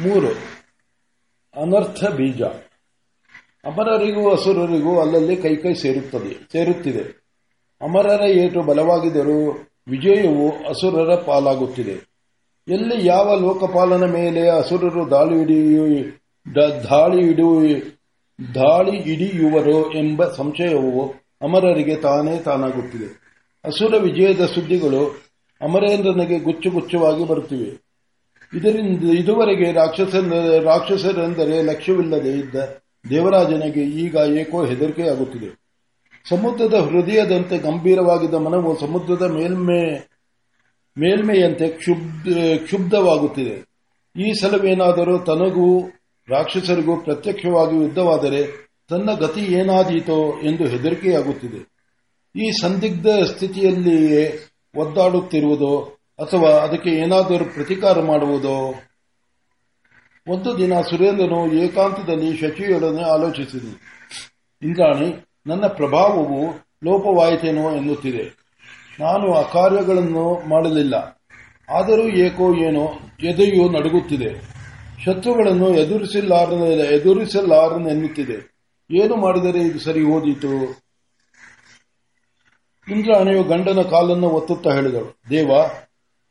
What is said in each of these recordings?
ಮೂರು. ಅನರ್ಥ ಬೀಜ. ಅಮರರಿಗೂ ಅಸುರರಿಗೂ ಅಲ್ಲಲ್ಲಿ ಕೈಕೈ ಸೇರುತ್ತದೆ, ಸೇರುತ್ತಿದೆ. ಅಮರರ ಏಟು ಬಲವಾಗಿದ್ದರೂ ವಿಜಯವು ಅಸುರರ ಪಾಲಾಗುತ್ತಿದೆ. ಎಲ್ಲಿ ಯಾವ ಲೋಕಪಾಲನ ಮೇಲೆ ಅಸುರರು ದಾಳಿ ಹಿಡಿಯು ದಾಳಿ ಹಿಡಿಯು ದಾಳಿ ಹಿಡಿಯುವರು ಎಂಬ ಸಂಶಯವು ಅಮರರಿಗೆ ತಾನೇ ತಾನಾಗುತ್ತಿದೆ. ಅಸುರ ವಿಜಯದ ಸುದ್ದಿಗಳು ಅಮರೇಂದ್ರನಿಗೆ ಗುಚ್ಚು ಬರುತ್ತಿವೆ. ಇದರಿಂದ ಇದುವರೆಗೆ ರಾಕ್ಷಸ ರಾಕ್ಷಸರೆಂದರೆ ಲಕ್ಷ್ಯವಿಲ್ಲದೆ ಇದ್ದ ದೇವರಾಜನಿಗೆ ಈಗ ಏಕೋ ಹೆದರಿಕೆಯಾಗುತ್ತಿದೆ. ಸಮುದ್ರದ ಹೃದಯದಂತೆ ಗಂಭೀರವಾಗಿದ್ದ ಮನವು ಸಮುದ್ರದ ಮೇಲ್ಮೆ, ಮೇಲ್ಮೆಯಂತೆ ಕ್ಷುಬ್ಧ, ಕ್ಷುಬ್ಧವಾಗುತ್ತಿದೆ. ಈ ಸಲವೇನಾದರೂ ತನಗೂ ರಾಕ್ಷಸರಿಗೂ ಪ್ರತ್ಯಕ್ಷವಾಗಿ ಯುದ್ಧವಾದರೆ ತನ್ನ ಗತಿ ಏನಾದೀತೋ ಎಂದು ಹೆದರಿಕೆಯಾಗುತ್ತಿದೆ. ಈ ಸಂದಿಗ್ಧ ಸ್ಥಿತಿಯಲ್ಲಿಯೇ ಒದ್ದಾಡುತ್ತಿರುವುದೋ ಅಥವಾ ಅದಕ್ಕೆ ಏನಾದರೂ ಪ್ರತಿಕಾರ ಮಾಡುವುದೋ? ಒಂದು ದಿನ ಸುರೇಂದ್ರನು ಏಕಾಂತದಲ್ಲಿ ಶಚಿಯೊಡನೆ ಆಲೋಚಿಸಿದನು. ಇಂದ್ರಾಣಿ, ನನ್ನ ಪ್ರಭಾವವು ಲೋಪವಾಯಿತೇನೋ ಎನ್ನುತ್ತಿದೆ. ನಾನು ಆ ಕಾರ್ಯಗಳನ್ನು ಮಾಡಲಿಲ್ಲ. ಆದರೂ ಏಕೋ ಏನೋ ಎದೆಯು ನಡುಗುತ್ತಿದೆ. ಶತ್ರುಗಳನ್ನು ಎದುರಿಸಲಾರನ ಎದುರಿಸಲಾರನೆನ್ನುತ್ತಿದೆ. ಏನು ಮಾಡಿದರೆ ಇದು ಸರಿ ಓದಿತು ಇಂದ್ರಾಣಿಯು ಗಂಡನ ಕಾಲನ್ನು ಒತ್ತುತ್ತಾ ಹೇಳಿದಳು. ದೇವ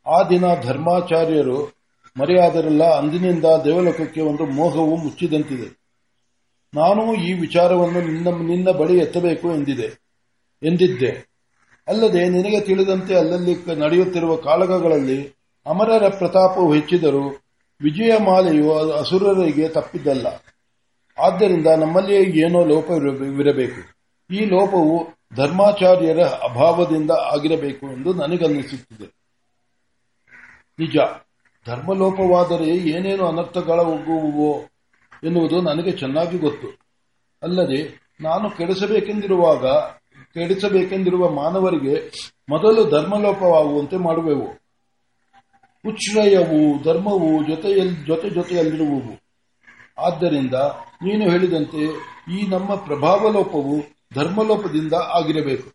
ಆ ದಿನ ಧರ್ಮಾಚಾರ್ಯರು ಮರೆಯಾದರೆಲ್ಲ ಅಂದಿನಿಂದ ದೇವಲೋಕಕ್ಕೆ ಒಂದು ಮೋಹವು ಮುಚ್ಚಿದಂತಿದೆ. ನಾನು ಈ ವಿಚಾರವನ್ನು ನಿನ್ನ ನಿನ್ನ ಬಳಿ ಎತ್ತಬೇಕು ಎಂದಿದೆ, ಎಂದಿದ್ದೆ. ಅಲ್ಲದೆ ನಿನಗೆ ತಿಳಿದಂತೆ ಅಲ್ಲಲ್ಲಿ ನಡೆಯುತ್ತಿರುವ ಕಾಳಗಗಳಲ್ಲಿ ಅಮರರ ಪ್ರತಾಪವು ಹೆಚ್ಚಿದರೂ ವಿಜಯ ಮಾಲೆಯು ಅಸುರರಿಗೆ ತಪ್ಪಿದ್ದಲ್ಲ. ಆದ್ದರಿಂದ ನಮ್ಮಲ್ಲಿಯೇ ಏನೋ ಲೋಪವಿರಬೇಕು ಈ ಲೋಪವು ಧರ್ಮಾಚಾರ್ಯರ ಅಭಾವದಿಂದ ಆಗಿರಬೇಕು ಎಂದು ನನಗನ್ನಿಸುತ್ತಿದೆ. ನಿಜ. ಧರ್ಮಲೋಪವಾದರೆ ಏನೇನು ಅನರ್ಥಗಳ ಒಗ್ಗುವುವೋ ಎನ್ನುವುದು ನನಗೆ ಚೆನ್ನಾಗಿ ಗೊತ್ತು. ಅಲ್ಲದೆ ನಾನು ಕೆಡಿಸಬೇಕೆಂದಿರುವಾಗ, ಕೆಡಿಸಬೇಕೆಂದಿರುವ ಮಾನವರಿಗೆ ಮೊದಲು ಧರ್ಮಲೋಪವಾಗುವಂತೆ ಮಾಡುವೆವು. ಉಚ್ಛ್ರಯವು, ಧರ್ಮವು ಜೊತೆಯಲ್ಲಿ ಜೊತೆ ಜೊತೆಯಲ್ಲಿರುವುವು ಆದ್ದರಿಂದ ನೀನು ಹೇಳಿದಂತೆ ಈ ನಮ್ಮ ಪ್ರಭಾವಲೋಪವು ಧರ್ಮಲೋಪದಿಂದ ಆಗಿರಬೇಕು.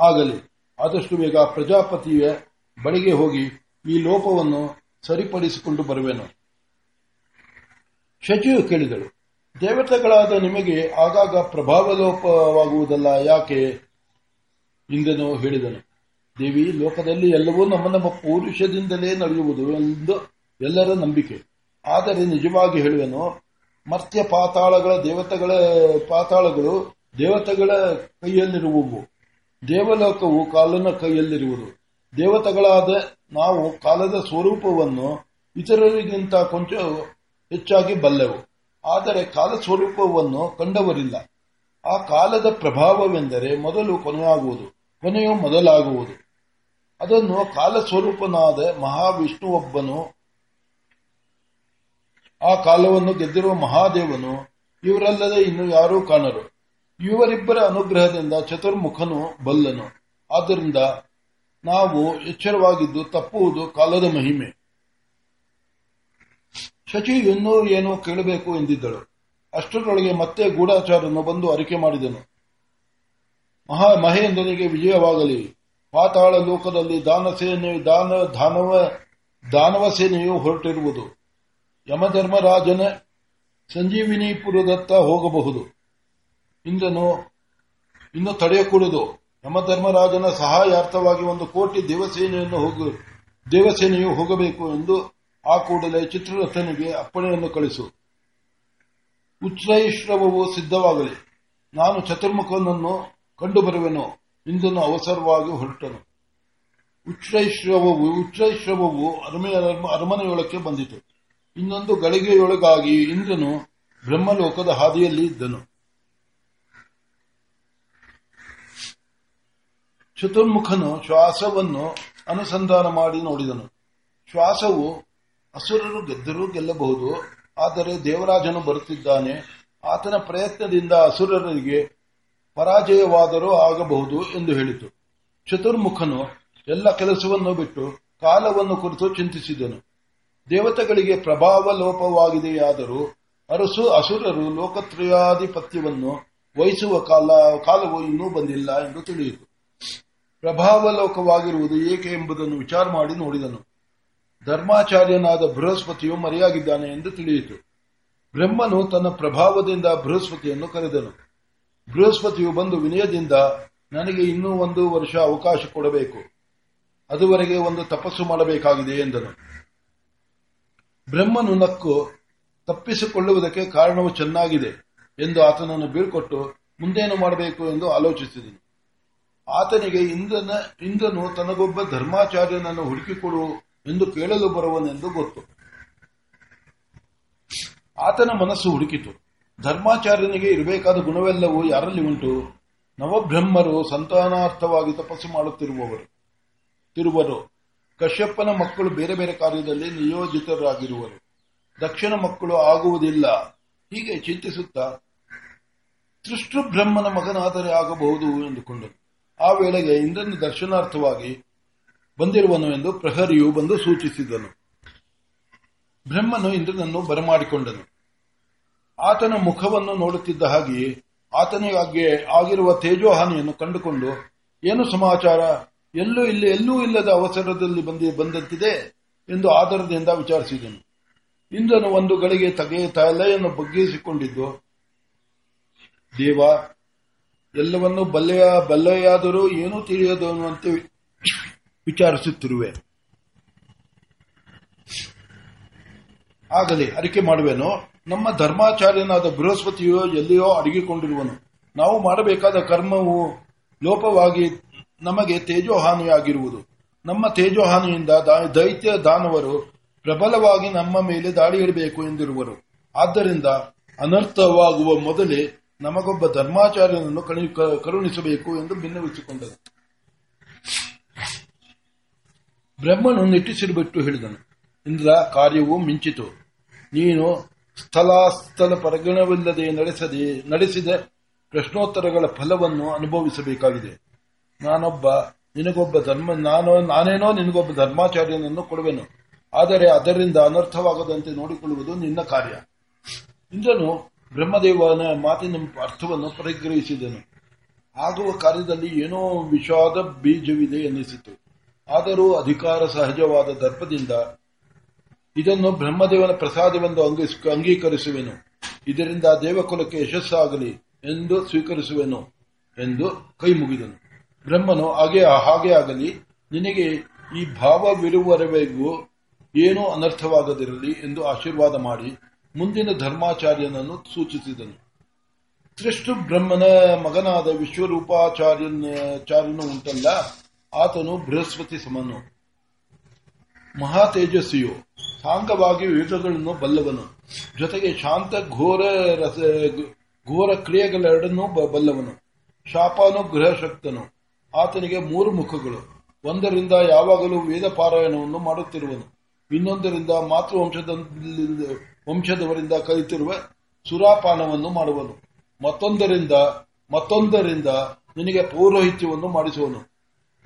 ಆಗಲಿ. ಆದಷ್ಟು ಬೇಗ ಪ್ರಜಾಪತಿಯ ಬಳಿಗೆ ಹೋಗಿ ಈ ಲೋಪವನ್ನು ಸರಿಪಡಿಸಿಕೊಂಡು ಬರುವೆನು. ಶಚಿಯು ಕೇಳಿದಳು, ದೇವತೆಗಳಾದ ನಿಮಗೆ ಆಗಾಗ ಪ್ರಭಾವ ಲೋಪವಾಗುವುದಲ್ಲ ಯಾಕೆ? ಇಂದನು ಹೇಳಿದನು, ದೇವಿ, ಲೋಕದಲ್ಲಿ ಎಲ್ಲವೂ ನಮ್ಮ ನಮ್ಮ ಪೌರುಷದಿಂದಲೇ ನಡೆಯುವುದು ಎಂದು ಎಲ್ಲರ ನಂಬಿಕೆ. ಆದರೆ ನಿಜವಾಗಿ ಹೇಳುವೆನು, ಮರ್ತ್ಯ ಪಾತಾಳಗಳ ದೇವತೆಗಳ ಪಾತಾಳಗಳು ದೇವತೆಗಳ ಕೈಯಲ್ಲಿರುವವು. ದೇವಲೋಕವು ಕಾಲನ ಕೈಯಲ್ಲಿರುವುದು. ದೇವತೆಗಳಾದ ನಾವು ಕಾಲದ ಸ್ವರೂಪವನ್ನು ಇತರರಿಗಿಂತ ಕೊಂಚ ಹೆಚ್ಚಾಗಿ ಬಲ್ಲೆವು. ಆದರೆ ಕಾಲ ಸ್ವರೂಪವನ್ನು ಕಂಡವರಿಲ್ಲ. ಆ ಕಾಲದ ಪ್ರಭಾವವೆಂದರೆ ಮೊದಲು ಕೊನೆಯಾಗುವುದು, ಕೊನೆಯು ಮೊದಲಾಗುವುದು. ಅದನ್ನು ಕಾಲ ಸ್ವರೂಪನಾದ ಮಹಾವಿಷ್ಣುವೊಬ್ಬನು, ಆ ಕಾಲವನ್ನು ಗೆದ್ದಿರುವ ಮಹಾದೇವನು, ಇವರಲ್ಲದೆ ಇನ್ನು ಯಾರೂ ಕಾಣರು. ಇವರಿಬ್ಬರ ಅನುಗ್ರಹದಿಂದ ಚತುರ್ಮುಖನು ಬಲ್ಲನು. ಆದ್ದರಿಂದ ನಾವು ಎಚ್ಚರವಾಗಿದ್ದು ತಪ್ಪುವುದು ಕಾಲದ ಮಹಿಮೆ. ಶಚಿ ಇನ್ನೂ ಏನೋ ಕೇಳಬೇಕು ಎಂದಿದ್ದಳು. ಅಷ್ಟರೊಳಗೆ ಮತ್ತೆ ಗೂಢಾಚಾರನು ಬಂದು ಅರಿಕೆ ಮಾಡಿದನು. ಮಹಾ ಮಹೇಂದ್ರನಿಗೆ ವಿಜಯವಾಗಲಿ. ಪಾತಾಳ ಲೋಕದಲ್ಲಿ ದಾನ ಸೇನೆ, ದಾನ ದಾನವ ದಾನವ ಸೇನೆಯು ಹೊರಟಿರುವುದು. ಯಮಧರ್ಮರಾಜನ ಸಂಜೀವಿನಿಪುರದತ್ತ ಹೋಗಬಹುದು. ಇಂದನು ಇನ್ನು ತಡೆಯಕೂಡದು. ಯಮಧರ್ಮರಾಜನ ಸಹಾಯಾರ್ಥವಾಗಿ ಒಂದು ಕೋಟಿ ದೇವಸೇನೆಯನ್ನು ಹೋಗು, ದೇವಸೇನೆಯು ಹೋಗಬೇಕು ಎಂದು ಆ ಕೂಡಲೇ ಚಿತ್ರರಥನಿಗೆ ಅಪ್ಪಣೆಯನ್ನು ಕಳಿಸು. ಉಚ್ಛ್ರೈಶ್ರವವು ಸಿದ್ಧವಾಗಲಿ. ನಾನು ಚತುರ್ಮುಖನನ್ನು ಕಂಡುಬರುವೆನು. ಇಂದನು ಅವಸರವಾಗಿ ಹೊರಟನು. ಉಚ್ಛ್ರೈಶ್ರವವು ಉಚ್ಛ್ರೈಶ್ರವವು ಅರಮನೆ, ಅರಮನೆಯೊಳಕ್ಕೆ ಬಂದಿತು. ಇನ್ನೊಂದು ಗಳಿಗೆಯೊಳಗಾಗಿ ಇಂದ್ರನು ಬ್ರಹ್ಮಲೋಕದ ಹಾದಿಯಲ್ಲಿ ಇದ್ದನು. ಚತುರ್ಮುಖನು ಶ್ವಾಸವನ್ನು ಅನುಸಂಧಾನ ಮಾಡಿ ನೋಡಿದನು. ಶ್ವಾಸವು ಅಸುರರು ಗೆದ್ದರೂ ಗೆಲ್ಲಬಹುದು, ಆದರೆ ದೇವರಾಜನು ಬರುತ್ತಿದ್ದಾನೆ. ಆತನ ಪ್ರಯತ್ನದಿಂದ ಅಸುರರಿಗೆ ಪರಾಜಯವಾದರೂ ಆಗಬಹುದು ಎಂದು ಹೇಳಿತು. ಚತುರ್ಮುಖನು ಎಲ್ಲ ಕೆಲಸವನ್ನು ಬಿಟ್ಟು ಕಾಲವನ್ನು ಕುರಿತು ಚಿಂತಿಸಿದನು. ದೇವತೆಗಳಿಗೆ ಪ್ರಭಾವ ಲೋಪವಾಗಿದೆಯಾದರೂ ಅರಸು ಅಸುರರು ಲೋಕತ್ರಯಾಧಿಪತ್ಯವನ್ನು ವಹಿಸುವ ಕಾಲ, ಕಾಲವು ಇನ್ನೂ ಬಂದಿಲ್ಲ ಎಂದು ತಿಳಿಯಿತು. ಪ್ರಭಾವಲೋಕವಾಗಿರುವುದು ಏಕೆ ಎಂಬುದನ್ನು ವಿಚಾರ ಮಾಡಿ ನೋಡಿದನು. ಧರ್ಮಾಚಾರ್ಯನಾದ ಬೃಹಸ್ಪತಿಯು ಮರೆಯಾಗಿದ್ದಾನೆ ಎಂದು ತಿಳಿಯಿತು. ಬ್ರಹ್ಮನು ತನ್ನ ಪ್ರಭಾವದಿಂದ ಬೃಹಸ್ಪತಿಯನ್ನು ಕರೆದನು. ಬೃಹಸ್ಪತಿಯು ಬಂದು ವಿನಯದಿಂದ, ನನಗೆ ಇನ್ನೂ ಒಂದು ವರ್ಷ ಅವಕಾಶ ಕೊಡಬೇಕು. ಅದುವರೆಗೆ ಒಂದು ತಪಸ್ಸು ಮಾಡಬೇಕಾಗಿದೆ ಎಂದನು. ಬ್ರಹ್ಮನು ನಕ್ಕು, ತಪ್ಪಿಸಿಕೊಳ್ಳುವುದಕ್ಕೆ ಕಾರಣವು ಚೆನ್ನಾಗಿದೆ ಎಂದು ಆತನನ್ನು ಬೀಳ್ಕೊಟ್ಟು, ಮುಂದೇನು ಮಾಡಬೇಕು? ಎಂದು ಆಲೋಚಿಸಿದನು. ಆತನಿಗೆ ಇಂದ್ರನ, ಇಂದ್ರನು ತನಗೊಬ್ಬ ಧರ್ಮಾಚಾರ್ಯನನ್ನು ಹುಡುಕಿಕೊಡು ಎಂದು ಕೇಳಲು ಬರುವನೆಂದು ಗೊತ್ತು. ಆತನ ಮನಸ್ಸು ಹುಡುಕಿತು. ಧರ್ಮಾಚಾರ್ಯನಿಗೆ ಇರಬೇಕಾದ ಗುಣವೆಲ್ಲವೂ ಯಾರಲ್ಲಿ ಉಂಟು? ನವಬ್ರಹ್ಮರು ಸಂತಾನಾರ್ಥವಾಗಿ ತಪಸ್ಸು ಮಾಡುತ್ತಿರುವವರು. ತಿರುವರು ಕಶ್ಯಪ್ಪನ ಮಕ್ಕಳು ಬೇರೆ ಬೇರೆ ಕಾರ್ಯದಲ್ಲಿ ನಿಯೋಜಿತರಾಗಿರುವರು. ದಕ್ಷಿಣ ಮಕ್ಕಳು ಆಗುವುದಿಲ್ಲ. ಹೀಗೆ ಚಿಂತಿಸುತ್ತಾ ಬ್ರಹ್ಮನ ಮಗನಾದರೆ ಆಗಬಹುದು ಎಂದುಕೊಂಡನು. ಆ ವೇಳೆಗೆ ಇಂದ್ರನ ದರ್ಶನಾರ್ಥವಾಗಿ ಬಂದಿರುವನು ಎಂದು ಪ್ರಹರಿಯು ಬಂದು ಸೂಚಿಸಿದನು. ಬ್ರಹ್ಮನು ಇಂದ್ರನನ್ನು ಬರಮಾಡಿಕೊಂಡನು. ಆತನ ಮುಖವನ್ನು ನೋಡುತ್ತಿದ್ದ ಹಾಗೆಯೇ ಆತನಿಗಾಗಿ ಆಗಿರುವ ತೇಜೋಹಾನಿಯನ್ನು ಕಂಡುಕೊಂಡು, ಏನು ಸಮಾಚಾರ? ಎಲ್ಲೂ ಇಲ್ಲಿ, ಎಲ್ಲೂ ಇಲ್ಲದ ಅವಸರದಲ್ಲಿ ಬಂದಿ, ಬಂದಂತಿದೆ? ಎಂದು ಆಧಾರದಿಂದ ವಿಚಾರಿಸಿದನು. ಇಂದ್ರನು ಒಂದು ಗಳಿಗೆ ತಗೆ ತಲೆಯನ್ನು ಬಗ್ಗಿಸಿಕೊಂಡಿದ್ದು, ದೇವ ಎಲ್ಲವನ್ನೂ ಬಲ್ಲೆಯ, ಬಲ್ಲೆಯಾದರೂ ಏನೂ ತಿಳಿಯದು ಅನ್ನುವಂತೆ ವಿಚಾರಿಸುತ್ತಿರುವೆ. ಆಗಲಿ, ಅರಿಕೆ ಮಾಡುವೆನು, ನಮ್ಮ ಧರ್ಮಾಚಾರ್ಯನಾದ ಬೃಹಸ್ಪತಿಯು ಎಲ್ಲಿಯೋ ಅಡಗಿಕೊಂಡಿರುವನು. ನಾವು ಮಾಡಬೇಕಾದ ಕರ್ಮವು ಲೋಪವಾಗಿ ನಮಗೆ ತೇಜೋಹಾನಿಯಾಗಿರುವುದು. ನಮ್ಮ ತೇಜೋಹಾನಿಯಿಂದ ದೈತ್ಯ ದಾನವರು ಪ್ರಬಲವಾಗಿ ನಮ್ಮ ಮೇಲೆ ದಾಳಿ ಇಡಬೇಕು ಎಂದಿರುವರು. ಆದ್ದರಿಂದ ಅನರ್ಥವಾಗುವ ಮೊದಲೇ ನಮಗೊಬ್ಬ ಧರ್ಮಾಚಾರ್ಯನನ್ನು ಕರುಣಿಸಬೇಕು ಎಂದು ಭಿನ್ನವಿಸಿಕೊಂಡನು ಬ್ರಹ್ಮನು ನಿಟ್ಟಿಸಿರುಬಿಟ್ಟು ಹೇಳಿದನು, ಇಂದ್ರ, ಕಾರ್ಯವು ಮಿಂಚಿತು. ನೀನು ಸ್ಥಳಾಸ್ಥಳ ಪರಿಗಣವಿಲ್ಲದೆ ನಡೆಸದೆ, ನಡೆಸಿದ ಪ್ರಶ್ನೋತ್ತರಗಳ ಫಲವನ್ನು ಅನುಭವಿಸಬೇಕಾಗಿದೆ. ನಾನೊಬ್ಬ, ನಿನಗೊಬ್ಬ ಧರ್ಮ, ನಾನು, ನಾನೇನೋ ನಿನಗೊಬ್ಬ ಧರ್ಮಾಚಾರ್ಯನನ್ನು ಕೊಡುವೆನು. ಆದರೆ ಅದರಿಂದ ಅನರ್ಥವಾಗದಂತೆ ನೋಡಿಕೊಳ್ಳುವುದು ನಿನ್ನ ಕಾರ್ಯ. ಇಂದ್ರನು ಬ್ರಹ್ಮದೇವನ ಮಾತಿನ ಅರ್ಥವನ್ನು ಪರಿಗ್ರಹಿಸಿದನು. ಆಗುವ ಕಾರ್ಯದಲ್ಲಿ ಏನೋ ವಿಷಾದ ಬೀಜವಿದೆ ಎನ್ನಿಸಿತು. ಆದರೂ ಅಧಿಕಾರ ಸಹಜವಾದ ದರ್ಪದಿಂದ ಇದನ್ನು ಬ್ರಹ್ಮದೇವನ ಪ್ರಸಾದವೆಂದು ಅಂಗೀಕರಿಸುವೆನು. ಇದರಿಂದ ದೇವಕುಲಕ್ಕೆ ಯಶಸ್ಸಾಗಲಿ ಎಂದು ಸ್ವೀಕರಿಸುವೆನು ಎಂದು ಕೈ ಮುಗಿದನು ಬ್ರಹ್ಮನು ಹಾಗೆ ಹಾಗೆ ಆಗಲಿ, ನಿನಗೆ ಈ ಭಾವವಿರುವವರೆಗೂ ಏನೂ ಅನರ್ಥವಾಗದಿರಲಿ ಎಂದು ಆಶೀರ್ವಾದ ಮಾಡಿ ಮುಂದಿನ ಧರ್ಮಾಚಾರ್ಯನನ್ನು ಸೂಚಿಸಿದನು. ಶ್ರೇಷ್ಠ ಬ್ರಹ್ಮನ ಮಗನಾದ ವಿಶ್ವರೂಪಾಚಾರ್ಯಾಚಾರ್ಯನು ಉಂಟಲ್ಲ, ಆತನು ಬೃಹಸ್ಪತಿ ಸಮನು. ಮಹಾ ತೇಜಸ್ವಿಯು ಸಾಂಗವಾಗಿ ವೇದಗಳನ್ನು ಬಲ್ಲವನು. ಜೊತೆಗೆ ಶಾಂತ ಘೋರ ರಸ, ಘೋರ ಕ್ರಿಯೆಗಳೆರಡನ್ನೂ ಬಲ್ಲವನು. ಶಾಪಾನುಗ್ರಹ ಶಕ್ತನು. ಆತನಿಗೆ ಮೂರು ಮುಖಗಳು. ಒಂದರಿಂದ ಯಾವಾಗಲೂ ವೇದ ಪಾರಾಯಣವನ್ನು ಮಾಡುತ್ತಿರುವನು. ಇನ್ನೊಂದರಿಂದ ಮಾತೃವಂಶದ ವಂಶದವರಿಂದ ಕಲಿತಿರುವ ಸುರಾಪಾನವನ್ನು ಮಾಡುವನು. ಮತ್ತೊಂದರಿಂದ ಮತ್ತೊಂದರಿಂದ ನಿನಗೆ ಪೌರೋಹಿತ್ಯವನ್ನು ಮಾಡಿಸುವನು.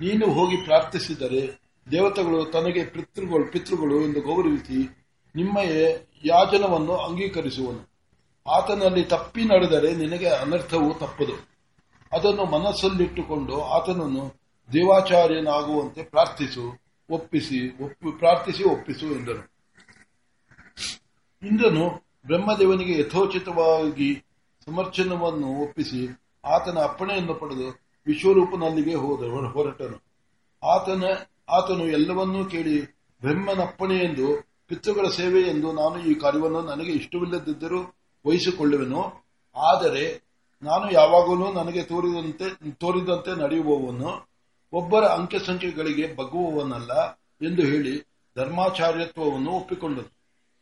ನೀನು ಹೋಗಿ ಪ್ರಾರ್ಥಿಸಿದರೆ ದೇವತೆಗಳು ತನಗೆ ಪಿತೃಗಳು ಪಿತೃಗಳು ಎಂದು ಗೌರವಿಸಿ ನಿಮ್ಮ ಯಾಜನವನ್ನು ಅಂಗೀಕರಿಸುವನು. ಆತನಲ್ಲಿ ತಪ್ಪಿ ನಡೆದರೆ ನಿನಗೆ ಅನರ್ಥವು ತಪ್ಪದು. ಅದನ್ನು ಮನಸ್ಸಲ್ಲಿಟ್ಟುಕೊಂಡು ಆತನನ್ನು ದೇವಾಚಾರ್ಯನಾಗುವಂತೆ ಪ್ರಾರ್ಥಿಸು, ಒಪ್ಪಿಸಿ ಪ್ರಾರ್ಥಿಸಿ ಒಪ್ಪಿಸು ಎಂದನು ಇಂದ್ರನು ಬ್ರಹ್ಮದೇವನಿಗೆ ಯಥೋಚಿತವಾಗಿ ಸಮರ್ಚನವನ್ನು ಒಪ್ಪಿಸಿ ಆತನ ಅಪ್ಪಣೆಯನ್ನು ಪಡೆದು ವಿಶ್ವರೂಪನಲ್ಲಿಗೆ ಹೋದ ಹೊರಟನು. ಆತನ, ಆತನು ಎಲ್ಲವನ್ನೂ ಕೇಳಿ ಬ್ರಹ್ಮನಪ್ಪಣೆ ಎಂದು, ಪಿತೃಗಳ ಸೇವೆ ಎಂದು ನಾನು ಈ ಕಾರ್ಯವನ್ನು ನನಗೆ ಇಷ್ಟವಿಲ್ಲದಿದ್ದರೂ ವಹಿಸಿಕೊಳ್ಳುವೆನು. ಆದರೆ ನಾನು ಯಾವಾಗಲೂ ನನಗೆ ತೋರಿದಂತೆ ತೋರಿದಂತೆ ನಡೆಯುವವನು. ಒಬ್ಬರ ಅಂಕೆ ಸಂಖ್ಯೆಗಳಿಗೆ ಬಗ್ಗುವವನಲ್ಲ ಎಂದು ಹೇಳಿ ಧರ್ಮಾಚಾರ್ಯತ್ವವನ್ನು ಒಪ್ಪಿಕೊಂಡನು.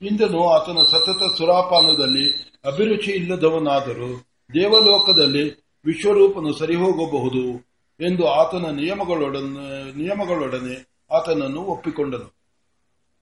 ಇಂದನು ಆತನ ಸತತ ಸುರಾಪಾನದಲ್ಲಿ ಅಭಿರುಚಿ ಇಲ್ಲದವನಾದರೂ ದೇವಲೋಕದಲ್ಲಿ ವಿಶ್ವರೂಪನು ಸರಿಹೋಗಬಹುದು ಎಂದು ಆತನ ನಿಯಮಗಳೊಡನೆ ನಿಯಮಗಳೊಡನೆ ಆತನನ್ನು ಒಪ್ಪಿಕೊಂಡನು.